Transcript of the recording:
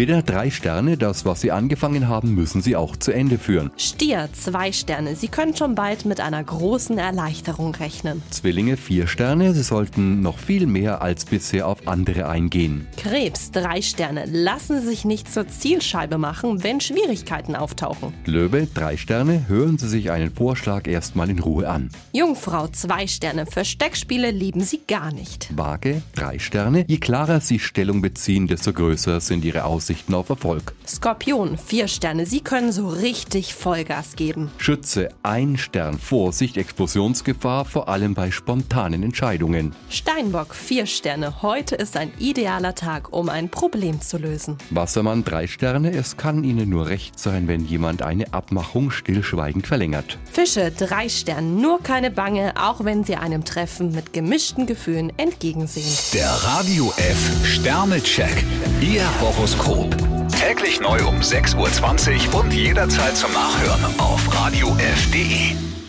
Widder drei Sterne, das, was Sie angefangen haben, müssen Sie auch zu Ende führen. Stier, zwei Sterne. Sie können schon bald mit einer großen Erleichterung rechnen. Zwillinge vier Sterne, Sie sollten noch viel mehr als bisher auf andere eingehen. Krebs, drei Sterne. Lassen Sie sich nicht zur Zielscheibe machen, wenn Schwierigkeiten auftauchen. Löwe drei Sterne, hören Sie sich einen Vorschlag erstmal in Ruhe an. Jungfrau, zwei Sterne. Versteckspiele lieben Sie gar nicht. Waage drei Sterne, je klarer Sie Stellung beziehen, desto größer sind Ihre Aussichten auf Erfolg. Skorpion, vier Sterne. Sie können so richtig Vollgas geben. Schütze ein Stern, Vorsicht, Explosionsgefahr, vor allem bei spontanen Entscheidungen. Steinbock, vier Sterne. Heute ist ein idealer Tag, um ein Problem zu lösen. Wassermann drei Sterne, es kann Ihnen nur recht sein, wenn jemand eine Abmachung stillschweigend verlängert. Fische, drei Sterne. Nur keine Bange, auch wenn Sie einem Treffen mit gemischten Gefühlen entgegensehen. Der Radio F Sternecheck. Ihr Horoskop. Täglich neu um 6.20 Uhr und jederzeit zum Nachhören auf radiof.de.